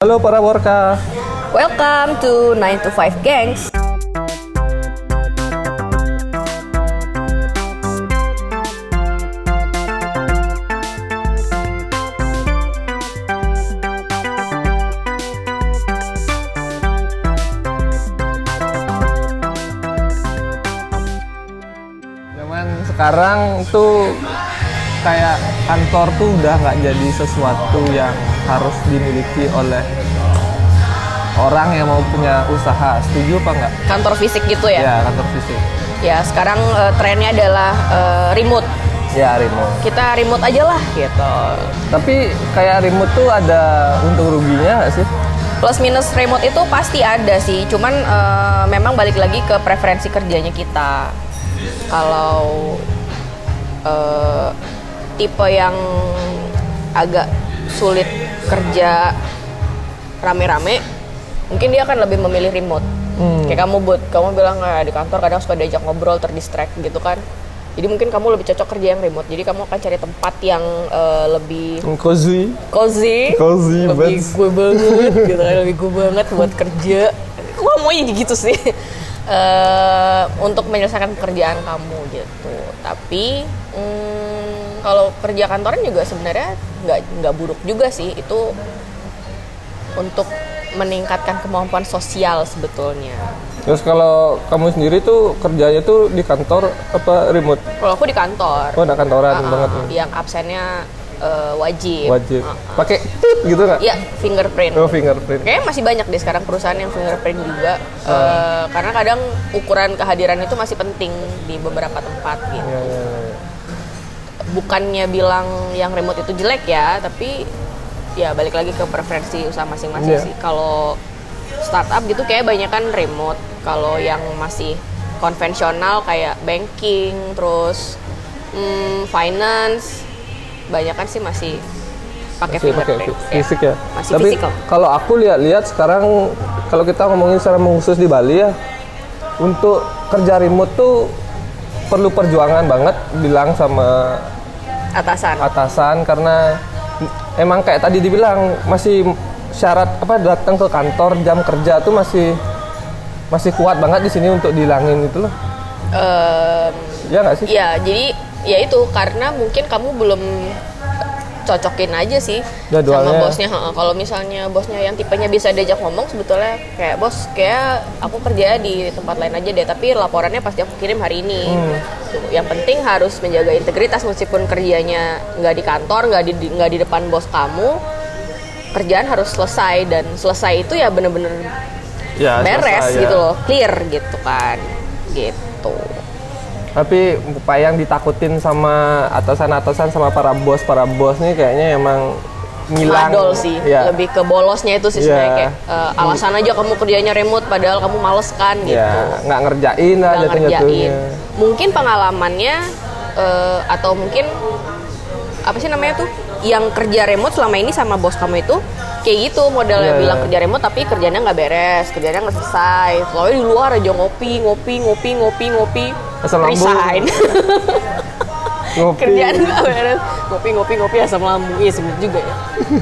Halo para worka. Welcome to 9 to 5 Gangs. Zaman sekarang tuh kayak kantor tuh udah nggak jadi sesuatu yang harus dimiliki oleh orang yang mau punya usaha. Setuju apa nggak? Kantor fisik gitu ya? Ya, kantor fisik. Ya, sekarang eh, trennya adalah eh, remote. Ya, remote. Kita remote aja lah gitu. Tapi kayak remote tuh ada untung ruginya nggak sih? Plus minus remote itu pasti ada sih, cuman eh, memang balik lagi ke preferensi kerjanya kita. Kalau eh, tipe yang agak sulit kerja rame-rame, mungkin dia akan lebih memilih remote. Hmm. Kayak kamu buat, kamu bilang "Ah, di kantor kadang suka diajak ngobrol, terdistract gitu kan. Jadi mungkin kamu lebih cocok kerja yang remote. Jadi kamu akan cari tempat yang eh, lebih Cozy. cozy, Cozy lebih beds. gue banget gitu kan lebih gue banget buat kerja gue maunya gitu sih Eh, untuk menyelesaikan pekerjaan kamu gitu tapi mm, kalau kerja kantoran juga sebenarnya nggak nggak buruk juga sih itu untuk meningkatkan kemampuan sosial sebetulnya Terus kalau kamu sendiri tuh kerjanya tuh di kantor apa remote? kalau aku di kantor Oh, ada kantoran uh-uh, banget. yang absennya eh, wajib Wajib. Uh-uh. Pakai tut gitu nggak? Iya, fingerprint. Oh, fingerprint. Kayaknya masih banyak deh sekarang perusahaan yang fingerprint juga. Eh, karena kadang ukuran kehadiran itu masih penting di beberapa tempat gitu. Ya, ya, ya. Bukannya bilang yang remote itu jelek ya, tapi ya balik lagi ke preferensi usaha masing-masing Iya. sih. Kalau startup gitu kayak banyak kan remote. Kalau yang masih konvensional kayak banking, terus hmm, finance, banyak kan sih masih pakai fingerprint. fi- fisik ya. Masih Tapi kalau aku lihat-lihat sekarang kalau kita ngomongin secara khusus di Bali ya, untuk kerja remote tuh perlu perjuangan banget bilang sama atasan. atasan karena emang kayak tadi dibilang masih syarat apa datang ke kantor jam kerja tuh masih masih kuat banget di sini untuk dihilangin itu loh. Em, Ya nggak sih? ya jadi ya itu karena mungkin kamu belum cocokin aja sih sama Jadwalnya. bosnya. Ha, Kalau misalnya bosnya yang tipenya bisa diajak ngomong sebetulnya kayak bos kayak aku kerja di tempat lain aja deh, tapi laporannya pasti aku kirim hari ini. Hmm. Tuh, Yang penting harus menjaga integritas meskipun kerjanya nggak di kantor, nggak di nggak di depan bos kamu, kerjaan harus selesai dan selesai itu ya bener-bener Ya, beres selesai, ya. gitu loh, clear gitu kan, gitu. Tapi apa yang ditakutin sama atasan-atasan sama para bos para bos nih kayaknya emang ngilang. Madol sih, Ya. lebih ke bolosnya itu sih Iya. sebenarnya kayak eh, alasan aja kamu kerjanya remote padahal kamu males kan gitu. Ya, nggak ngerjain lah Nggak ngerjain. Mungkin pengalamannya eh, atau mungkin apa sih namanya tuh yang kerja remote selama ini sama bos kamu itu kayak gitu modelnya Iya, bilang iya. kerja remote tapi kerjanya nggak beres, kerjanya nggak selesai. Soalnya di luar aja ngopi, ngopi, ngopi, ngopi, ngopi, Asam lambung. resign. Ngopi. kerjaan beres ngopi ngopi ngopi asam lambung iya bener juga ya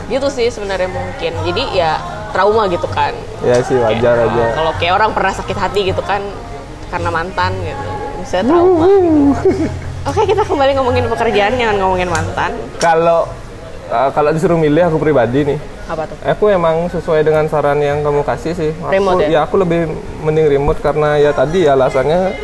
gitu sih sebenarnya mungkin jadi ya trauma gitu kan Ya sih wajar Kayak, aja. uh, kalau kayak orang pernah sakit hati gitu kan karena mantan gitu bisa trauma gitu. oke kita kembali ngomongin pekerjaan jangan ngomongin mantan Kalau uh, kalau disuruh milih aku pribadi nih, apa tuh aku emang sesuai dengan saran yang kamu kasih sih. Aku, Remote ya? aku lebih mending remote karena ya tadi ya alasannya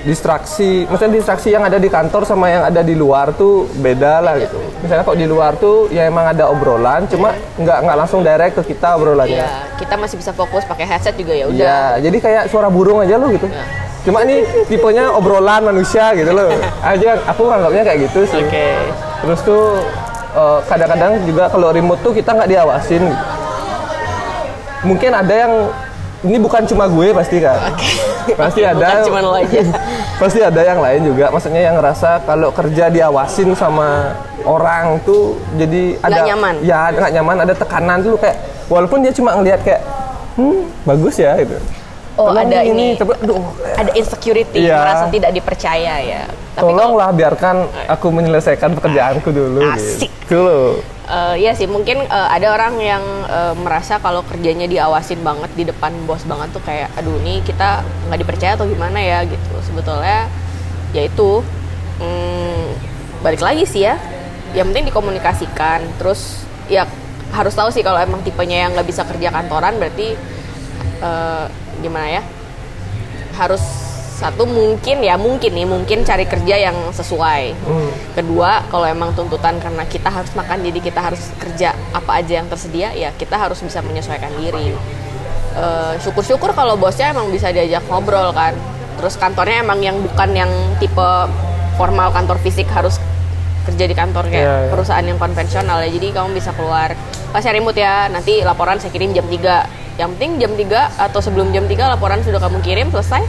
distraksi, maksudnya distraksi yang ada di kantor sama yang ada di luar tuh beda lah gitu. Misalnya kok di luar tuh ya emang ada obrolan, cuma nggak nggak langsung direct ke kita obrolannya. ya kita masih bisa fokus pakai headset juga ya udah Iya, jadi kayak suara burung aja lo gitu. Ya. Cuma ini tipenya obrolan manusia gitu loh. Aja aku anggapnya kayak gitu sih. oke Terus tuh eh, kadang-kadang juga kalau remote tuh kita nggak diawasin. Mungkin ada yang ini bukan cuma gue pasti kan. Pasti ada. cuma lo aja. pasti ada yang lain juga. Maksudnya yang ngerasa kalau kerja diawasin sama orang tuh jadi ada nyaman. Ya nggak nyaman. Ada tekanan tuh kayak walaupun dia cuma ngelihat kayak hmm bagus ya gitu. oh Tolong ada ini coba aduh ada insecurity Iya. merasa tidak dipercaya ya tapi kalau tolonglah biarkan aku menyelesaikan pekerjaanku dulu Asik. gitu loh. Eh, iya sih mungkin eh, ada orang yang eh, merasa kalau kerjanya diawasin banget di depan bos banget tuh kayak aduh ini kita nggak dipercaya atau gimana ya? Gitu. Sebetulnya ya itu. Hmm, balik lagi sih ya. Yang penting dikomunikasikan. Terus ya harus tahu sih kalau emang tipenya yang nggak bisa kerja kantoran berarti eh, gimana ya? Harus satu mungkin ya mungkin nih mungkin cari kerja yang sesuai. Hmm. kedua kalau emang tuntutan karena kita harus makan jadi kita harus kerja apa aja yang tersedia ya kita harus bisa menyesuaikan diri. Eh, syukur-syukur kalau bosnya emang bisa diajak ngobrol kan. Terus kantornya emang yang bukan yang tipe formal kantor fisik harus kerja di kantor kayak Iya, iya. perusahaan yang konvensional ya. Jadi kamu bisa keluar. Pas saya remote ya nanti laporan saya kirim jam 3 yang penting jam 3 atau sebelum jam 3 laporan sudah kamu kirim selesai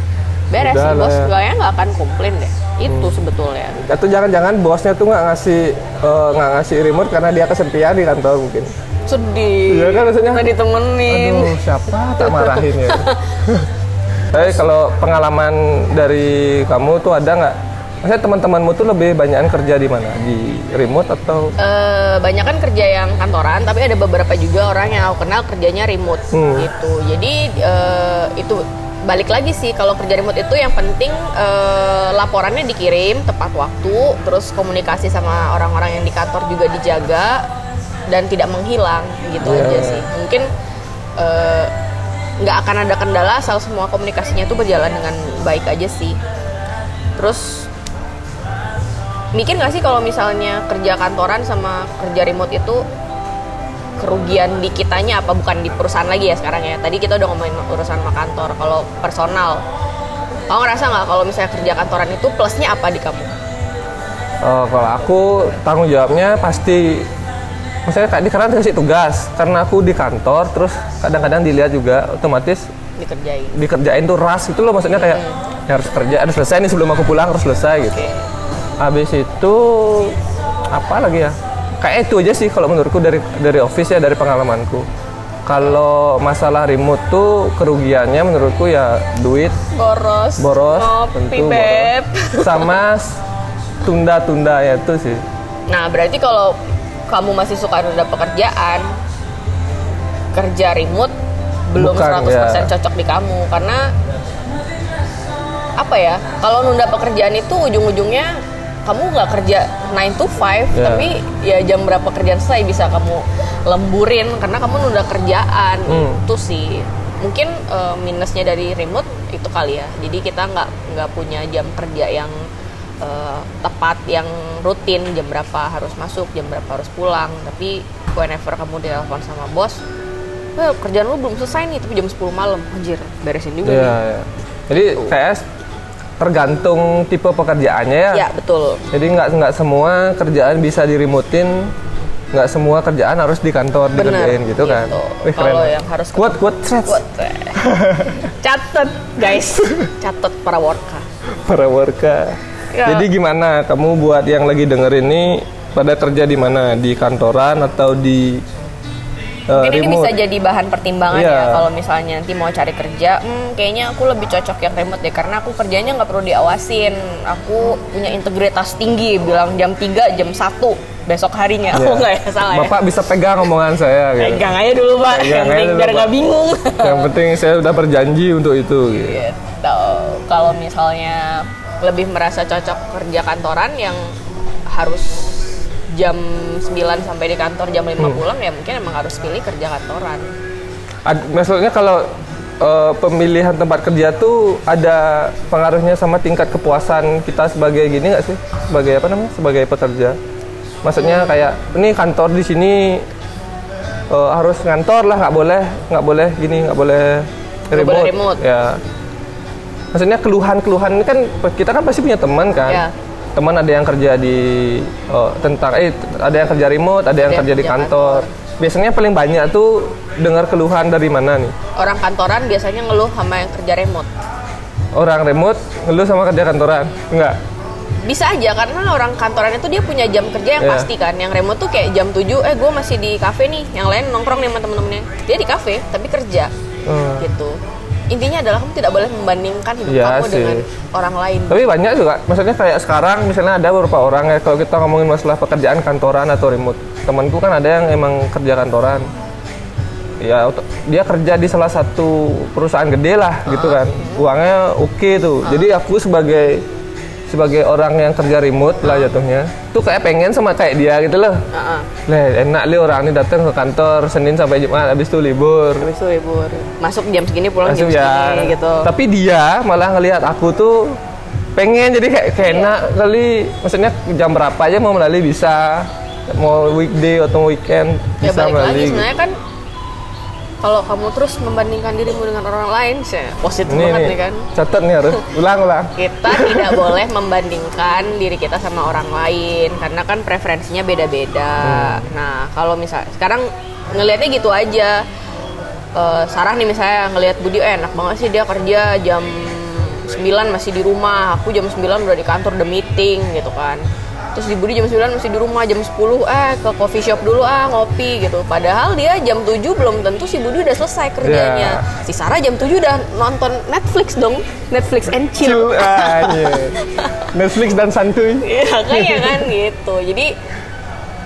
beres Udah sih bos ya. kayaknya nggak akan komplain deh itu Hmm. sebetulnya Atau jangan-jangan bosnya tuh nggak ngasih eh, nggak ngasih remote karena dia kesepian di kantor mungkin. sedih Iya kan maksudnya? nggak ditemenin Aduh, siapa tak marahin ya. Tapi kalau pengalaman dari kamu tuh ada nggak? Maksudnya teman-temanmu tuh lebih banyakan kerja di mana? Di remote atau? Eh, banyak kan kerja yang kantoran, tapi ada beberapa juga orang yang aku kenal kerjanya remote Hmm. gitu. Jadi eh, itu balik lagi sih kalau kerja remote itu yang penting eh, laporannya dikirim tepat waktu, terus komunikasi sama orang-orang yang di kantor juga dijaga dan tidak menghilang gitu Iya, aja sih. Mungkin eh, nggak akan ada kendala asal semua komunikasinya itu berjalan dengan baik aja sih. Terus mikir nggak sih kalau misalnya kerja kantoran sama kerja remote itu kerugian di kitanya apa bukan di perusahaan lagi ya sekarang ya? Tadi kita udah ngomongin urusan sama kantor kalau personal. Kamu ngerasa nggak kalau misalnya kerja kantoran itu plusnya apa di kamu? Oh, kalau aku tanggung jawabnya pasti Maksudnya kayak di karena dikasih tugas. Karena aku di kantor terus kadang-kadang dilihat juga otomatis dikerjain. dikerjain tuh ras itu loh maksudnya kayak ya harus kerja harus selesai nih sebelum aku pulang harus selesai gitu. Habis itu apa lagi ya? Kayak itu aja sih kalau menurutku dari dari office ya dari pengalamanku. Kalau masalah remote tuh kerugiannya menurutku ya duit boros boros ngopi tentu beb boros. sama tunda-tunda ya itu sih. nah berarti kalau kamu masih suka nunda pekerjaan kerja remote belum Bukan, 100% ya. cocok di kamu karena apa ya kalau nunda pekerjaan itu ujung-ujungnya kamu nggak kerja 9 to 5 Ya. tapi ya jam berapa kerjaan selesai bisa kamu lemburin karena kamu nunda kerjaan Hmm. itu sih mungkin eh, minusnya dari remote itu kali ya jadi kita nggak nggak punya jam kerja yang eh, tepat yang rutin jam berapa harus masuk jam berapa harus pulang tapi whenever kamu ditelepon sama bos Well, kerjaan lu belum selesai nih, tapi jam 10 malam. Anjir, beresin juga Iya, nih. ya. Jadi kayak tergantung tipe pekerjaannya ya. Ya, betul. Jadi nggak nggak semua kerjaan bisa diremotin, nggak semua kerjaan harus di kantor Bener, dikerjain gitu kan. gitu. Wih, keren. Kalau yang harus kuat kuat. Buat catet, guys. Catet para worka. para warga. Ya. Jadi gimana kamu buat yang lagi denger ini pada kerja di mana? Di kantoran atau di uh, Mungkin ini remote? bisa jadi bahan pertimbangan Iya. ya kalau misalnya nanti mau cari kerja, hmm, kayaknya aku lebih cocok yang remote deh karena aku kerjanya nggak perlu diawasin. Aku punya integritas tinggi, bilang jam 3, jam 1 besok harinya. Iya. Oh nggak ya salah ya. Bapak bisa pegang omongan saya gitu. Pegang aja dulu pak, Pegang yang penting biar nggak bingung. Yang penting saya udah berjanji untuk itu gitu. gitu. Kalau misalnya lebih merasa cocok kerja kantoran yang harus jam 9 sampai di kantor jam 5 Hmm. pulang ya mungkin emang harus pilih kerja kantoran. Ad- maksudnya kalau uh, pemilihan tempat kerja tuh ada pengaruhnya sama tingkat kepuasan kita sebagai gini nggak sih? Sebagai apa namanya? Sebagai pekerja. Maksudnya kayak ini kantor di sini uh, harus ngantor lah, nggak boleh nggak boleh gini, nggak boleh Nggak boleh remote. Ya. Maksudnya keluhan-keluhan ini kan kita kan pasti punya teman kan. Ya. Teman ada yang kerja di uh, tentang eh ada yang kerja remote, ada yang Ada yang kerja di kerja kantor. Biasanya paling banyak tuh dengar keluhan dari mana nih? Orang kantoran biasanya ngeluh sama yang kerja remote. Orang remote ngeluh sama kerja kantoran? Enggak. Bisa aja karena orang kantoran itu dia punya jam kerja yang Iya. pasti kan. Yang remote tuh kayak jam 7, eh gue masih di kafe nih. Yang lain nongkrong nih sama temen-temennya. Dia di kafe tapi kerja Hmm. gitu. Intinya adalah kamu tidak boleh membandingkan hidup Iya kamu sih. dengan orang lain. Tapi banyak juga, maksudnya kayak sekarang misalnya ada beberapa orang ya kalau kita ngomongin masalah pekerjaan kantoran atau remote. Temanku kan ada yang emang kerja kantoran. Ya dia kerja di salah satu perusahaan gede lah gitu kan. Uangnya oke tuh. Jadi aku sebagai sebagai orang yang kerja remote lah jatuhnya, tuh kayak pengen sama kayak dia gitu loh. Heeh. Lah enak li orang ini datang ke kantor Senin sampai Jumat habis itu libur. Habis itu libur. Masuk jam segini pulang Langsung jam ya. segini gitu. Tapi dia malah ngelihat aku tuh pengen jadi kayak, kayak enak kali. Maksudnya jam berapa aja mau melalui bisa. Mau weekday atau weekend ya bisa balik lagi sebenarnya kan kalau kamu terus membandingkan dirimu dengan orang lain, sih positif Ini banget nih, nih kan. catat nih harus ulang ulang. Kita tidak boleh membandingkan diri kita sama orang lain karena kan preferensinya beda-beda. Hmm. Nah, kalau misal sekarang ngelihatnya gitu aja. Eh, Sarah nih misalnya ngelihat Budi eh, enak banget sih dia kerja jam 9 masih di rumah, aku jam 9 udah di kantor udah meeting gitu kan. Terus di Budi jam 9 masih di rumah, jam 10 eh ke coffee shop dulu ah ngopi gitu. Padahal dia jam 7 belum tentu si Budi udah selesai kerjanya. Si Sarah jam 7 udah nonton Netflix dong, Netflix and chill. Chill aja. Netflix dan santuy. Iya kayak kan gitu. Jadi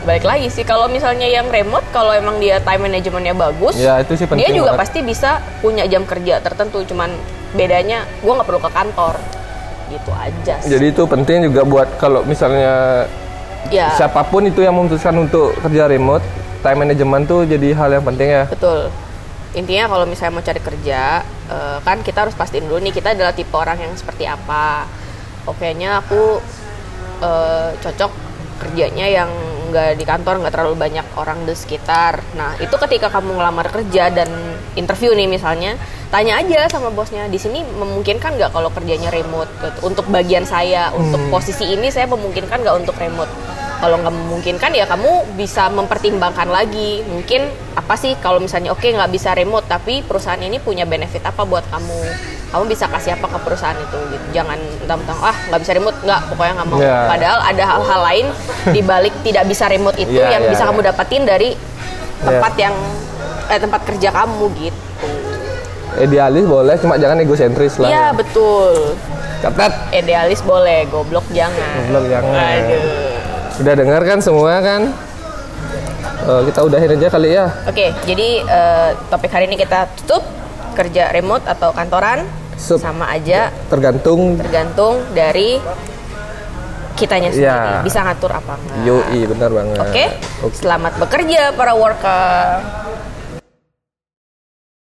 balik lagi sih kalau misalnya yang remote kalau emang dia time manajemennya bagus, Ya, itu sih penting dia juga banget. pasti bisa punya jam kerja tertentu. Cuman bedanya gue nggak perlu ke kantor, gitu aja. Sih. Jadi itu penting juga buat kalau misalnya ya siapa pun itu yang memutuskan untuk kerja remote, time management tuh jadi hal yang penting ya. betul. Intinya kalau misalnya mau cari kerja, eh, kan kita harus pastiin dulu nih kita adalah tipe orang yang seperti apa. Oke-nya aku eh, cocok kerjanya yang nggak di kantor nggak terlalu banyak orang di sekitar. Nah itu ketika kamu ngelamar kerja dan interview nih misalnya, tanya aja sama bosnya di sini memungkinkan nggak kalau kerjanya remote gitu. untuk bagian saya untuk posisi ini saya memungkinkan nggak untuk remote. Kalau nggak memungkinkan ya kamu bisa mempertimbangkan lagi. Mungkin apa sih kalau misalnya oke nggak bisa remote tapi perusahaan ini punya benefit apa buat kamu? Kamu bisa kasih apa ke perusahaan itu gitu. Jangan mentang-mentang ah nggak bisa remote nggak pokoknya nggak mau. Ya. Padahal ada hal-hal lain di balik tidak bisa remote itu Ya, yang ya, bisa ya. kamu dapatin dari tempat yang eh, tempat kerja kamu gitu. Idealis boleh, cuma jangan egosentris lah. Iya ya. betul. Catat. Idealis boleh, goblok jangan. Goblok jangan. Aduh. Udah dengar kan semua kan? Eh, kita udahin aja kali ya. Oke, jadi eh, topik hari ini kita tutup kerja remote atau kantoran Sup. sama aja Tergantung tergantung dari kitanya sendiri Iya. bisa ngatur apa enggak. Yoi, benar banget. Oke, Oke. selamat bekerja para worker.